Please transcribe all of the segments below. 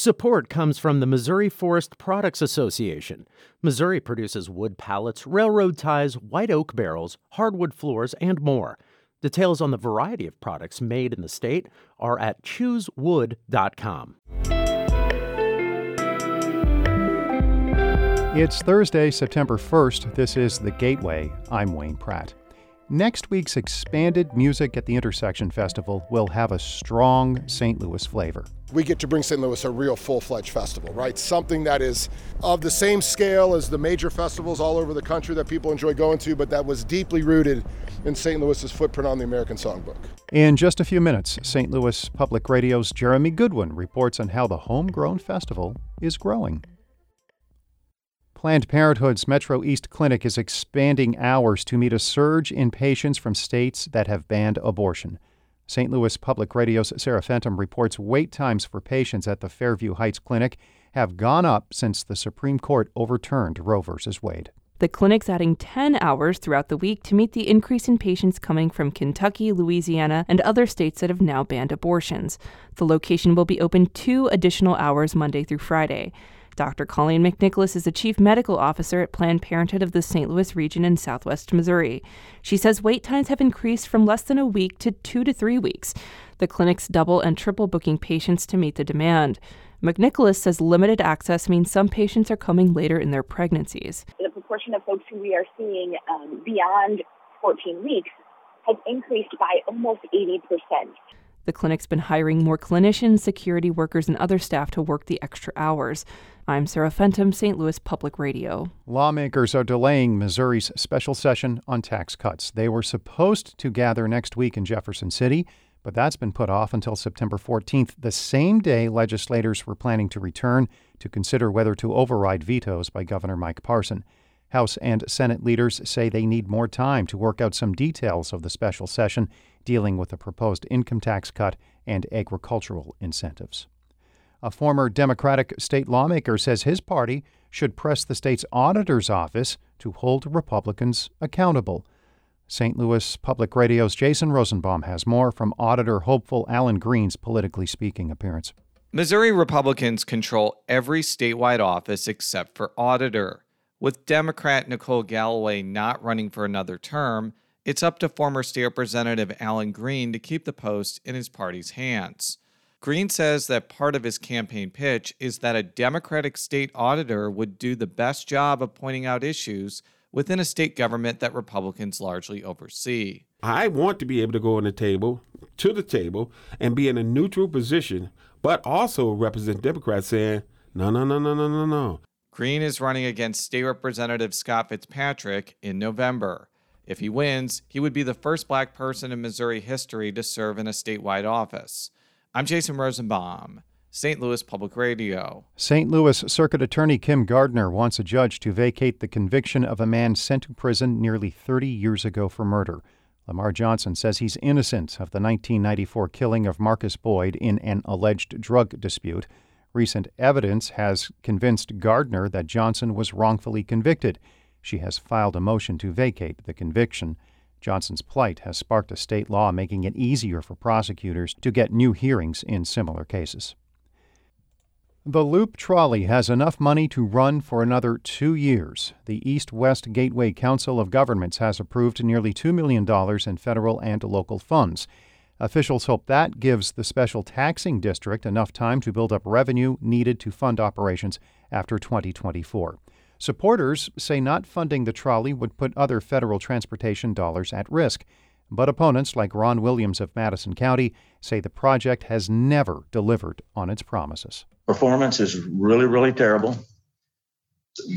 Support comes from the Missouri Forest Products Association. Missouri produces wood pallets, railroad ties, white oak barrels, hardwood floors, and more. Details on the variety of products made in the state are at choosewood.com. It's Thursday, September 1st. This is The Gateway. I'm Wayne Pratt. Next week's expanded Music at the Intersection Festival will have a strong St. Louis flavor. We get to bring St. Louis a real full fledged festival, right? Something that is of the same scale as the major festivals all over the country that people enjoy going to, but that was deeply rooted in St. Louis's footprint on the American Songbook. In just a few minutes, St. Louis Public Radio's Jeremy Goodwin reports on how the homegrown festival is growing. Planned Parenthood's Metro East Clinic is expanding hours to meet a surge in patients from states that have banned abortion. St. Louis Public Radio's Sarah Fentem reports wait times for patients at the Fairview Heights Clinic have gone up since the Supreme Court overturned Roe v. Wade. The clinic's adding 10 hours throughout the week to meet the increase in patients coming from Kentucky, Louisiana, and other states that have now banned abortions. The location will be open two additional hours Monday through Friday. Dr. Colleen McNicholas is the chief medical officer at Planned Parenthood of the St. Louis region in southwest Missouri. She says wait times have increased from less than a week to two to three weeks. The clinic's double and triple booking patients to meet the demand. McNicholas says limited access means some patients are coming later in their pregnancies. The proportion of folks who we are seeing um, beyond 14 weeks has increased by almost 80 percent. The clinic's been hiring more clinicians, security workers, and other staff to work the extra hours. I'm Sarah Fentem, St. Louis Public Radio. Lawmakers are delaying Missouri's special session on tax cuts. They were supposed to gather next week in Jefferson City, but that's been put off until September 14th, the same day legislators were planning to return to consider whether to override vetoes by Governor Mike Parson. House and Senate leaders say they need more time to work out some details of the special session dealing with the proposed income tax cut and agricultural incentives. A former Democratic state lawmaker says his party should press the state's auditor's office to hold Republicans accountable. St. Louis Public Radio's Jason Rosenbaum has more from auditor hopeful Alan Green's politically speaking appearance. Missouri Republicans control every statewide office except for auditor. With Democrat Nicole Galloway not running for another term, it's up to former State Representative Alan Green to keep the post in his party's hands. Green says that part of his campaign pitch is that a Democratic state auditor would do the best job of pointing out issues within a state government that Republicans largely oversee. I want to be able to go on the table, to the table, and be in a neutral position, but also represent Democrats saying, no, no, no, no, no, no, no. Green is running against State Representative Scott Fitzpatrick in November. If he wins, he would be the first black person in Missouri history to serve in a statewide office. I'm Jason Rosenbaum, St. Louis Public Radio. St. Louis Circuit Attorney Kim Gardner wants a judge to vacate the conviction of a man sent to prison nearly 30 years ago for murder. Lamar Johnson says he's innocent of the 1994 killing of Marcus Boyd in an alleged drug dispute. Recent evidence has convinced Gardner that Johnson was wrongfully convicted. She has filed a motion to vacate the conviction. Johnson's plight has sparked a state law making it easier for prosecutors to get new hearings in similar cases. The Loop Trolley has enough money to run for another two years. The East West Gateway Council of Governments has approved nearly $2 million in federal and local funds. Officials hope that gives the special taxing district enough time to build up revenue needed to fund operations after 2024. Supporters say not funding the trolley would put other federal transportation dollars at risk. But opponents like Ron Williams of Madison County say the project has never delivered on its promises. Performance is really, really terrible.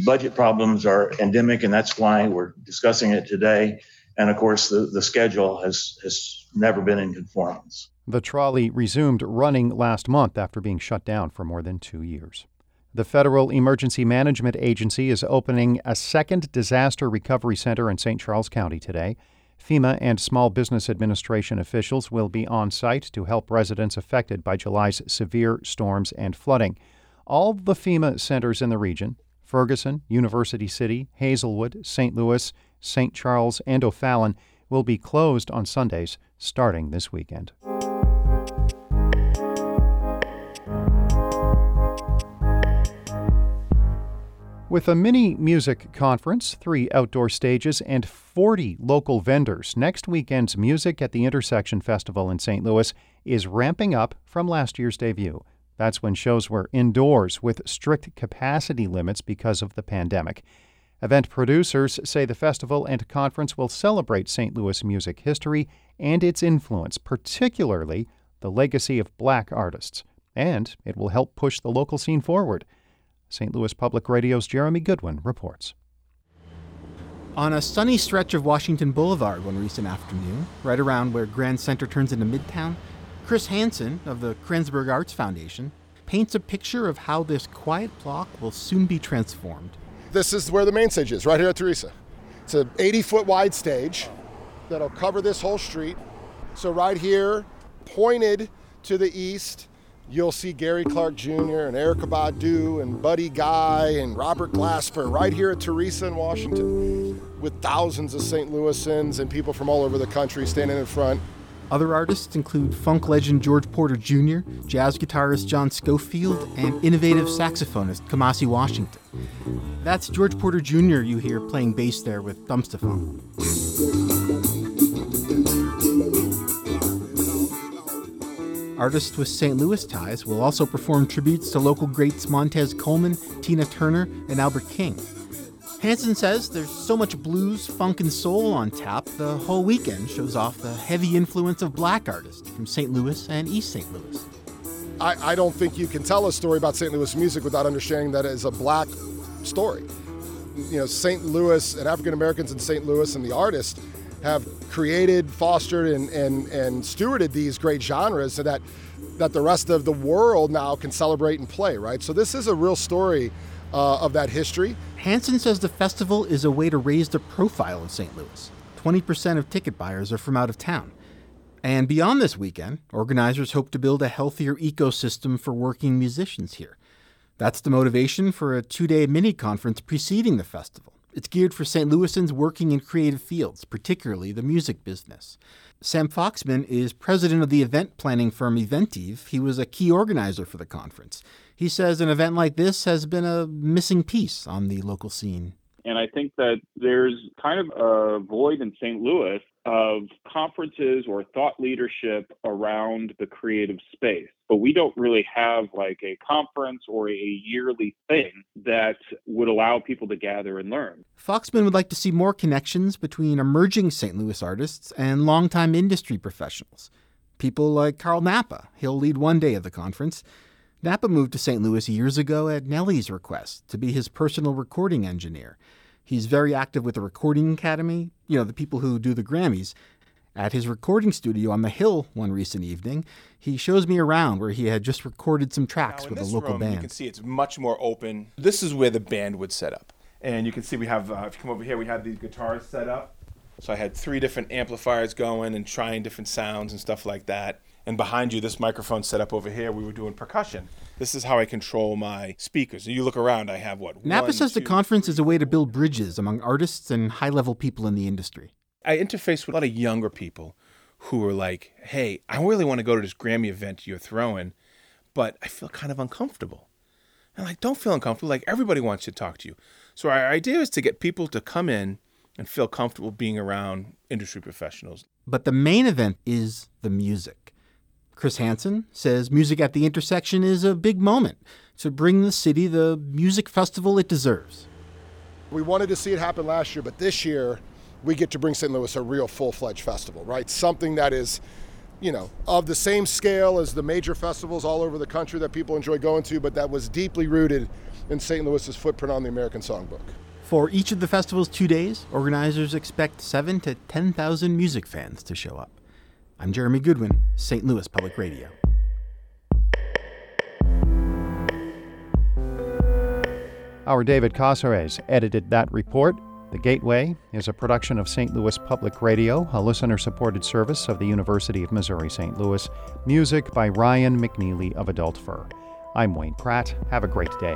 Budget problems are endemic, and that's why we're discussing it today. And of course, the, the schedule has, has never been in conformance. The trolley resumed running last month after being shut down for more than two years. The Federal Emergency Management Agency is opening a second disaster recovery center in St. Charles County today. FEMA and Small Business Administration officials will be on site to help residents affected by July's severe storms and flooding. All the FEMA centers in the region Ferguson, University City, Hazelwood, St. Louis, St. Charles, and O'Fallon will be closed on Sundays starting this weekend. With a mini music conference, three outdoor stages, and 40 local vendors, next weekend's Music at the Intersection Festival in St. Louis is ramping up from last year's debut. That's when shows were indoors with strict capacity limits because of the pandemic. Event producers say the festival and conference will celebrate St. Louis music history and its influence, particularly the legacy of black artists. And it will help push the local scene forward. St. Louis Public Radio's Jeremy Goodwin reports. On a sunny stretch of Washington Boulevard one recent afternoon, right around where Grand Center turns into Midtown, Chris Hansen of the Kranzberg Arts Foundation paints a picture of how this quiet block will soon be transformed. This is where the main stage is, right here at Theresa. It's an 80 foot wide stage that'll cover this whole street. So, right here, pointed to the east, you'll see Gary Clark Jr. and Erykah Badu and Buddy Guy and Robert Glasper right here at Theresa in Washington with thousands of St. Louisans and people from all over the country standing in front. Other artists include funk legend George Porter Jr., jazz guitarist John Scofield, and innovative saxophonist Kamasi Washington. That's George Porter Jr. you hear playing bass there with Dumpstaphunk. Artists with St. Louis ties will also perform tributes to local greats Montez Coleman, Tina Turner, and Albert King. Hansen says there's so much blues, funk, and soul on tap, the whole weekend shows off the heavy influence of black artists from St. Louis and East St. Louis. I, I don't think you can tell a story about St. Louis music without understanding that it is a black story. You know, St. Louis and African Americans in St. Louis and the artists have created, fostered, and, and, and stewarded these great genres so that, that the rest of the world now can celebrate and play, right? So this is a real story uh, of that history. Hansen says the festival is a way to raise the profile in St. Louis. 20% of ticket buyers are from out of town. And beyond this weekend, organizers hope to build a healthier ecosystem for working musicians here. That's the motivation for a two day mini conference preceding the festival. It's geared for St. Louisans working in creative fields, particularly the music business. Sam Foxman is president of the event planning firm Eventive. He was a key organizer for the conference. He says an event like this has been a missing piece on the local scene. And I think that there's kind of a void in St. Louis of conferences or thought leadership around the creative space. But we don't really have like a conference or a yearly thing that would allow people to gather and learn. Foxman would like to see more connections between emerging St. Louis artists and longtime industry professionals. People like Carl Nappa. He'll lead one day of the conference. Nappa moved to St. Louis years ago at Nelly's request to be his personal recording engineer. He's very active with the Recording Academy, you know, the people who do the Grammys. At his recording studio on the Hill one recent evening, he shows me around where he had just recorded some tracks with a local room, band. You can see it's much more open. This is where the band would set up. And you can see we have, uh, if you come over here, we have these guitars set up. So I had three different amplifiers going and trying different sounds and stuff like that. And behind you, this microphone set up over here, we were doing percussion. This is how I control my speakers. And you look around, I have what? Nappa one, says the two, conference is a way to build bridges among artists and high level people in the industry. I interface with a lot of younger people who are like, hey, I really want to go to this Grammy event you're throwing, but I feel kind of uncomfortable. And like, don't feel uncomfortable. Like, everybody wants to talk to you. So, our idea is to get people to come in and feel comfortable being around industry professionals. But the main event is the music. Chris Hansen says music at the intersection is a big moment to bring the city the music festival it deserves. We wanted to see it happen last year, but this year we get to bring St. Louis a real full fledged festival, right? Something that is, you know, of the same scale as the major festivals all over the country that people enjoy going to, but that was deeply rooted in St. Louis's footprint on the American Songbook. For each of the festival's two days, organizers expect seven to 10,000 music fans to show up. I'm Jeremy Goodwin, St. Louis Public Radio. Our David Casares edited that report. The Gateway is a production of St. Louis Public Radio, a listener supported service of the University of Missouri St. Louis. Music by Ryan McNeely of Adult Fur. I'm Wayne Pratt. Have a great day.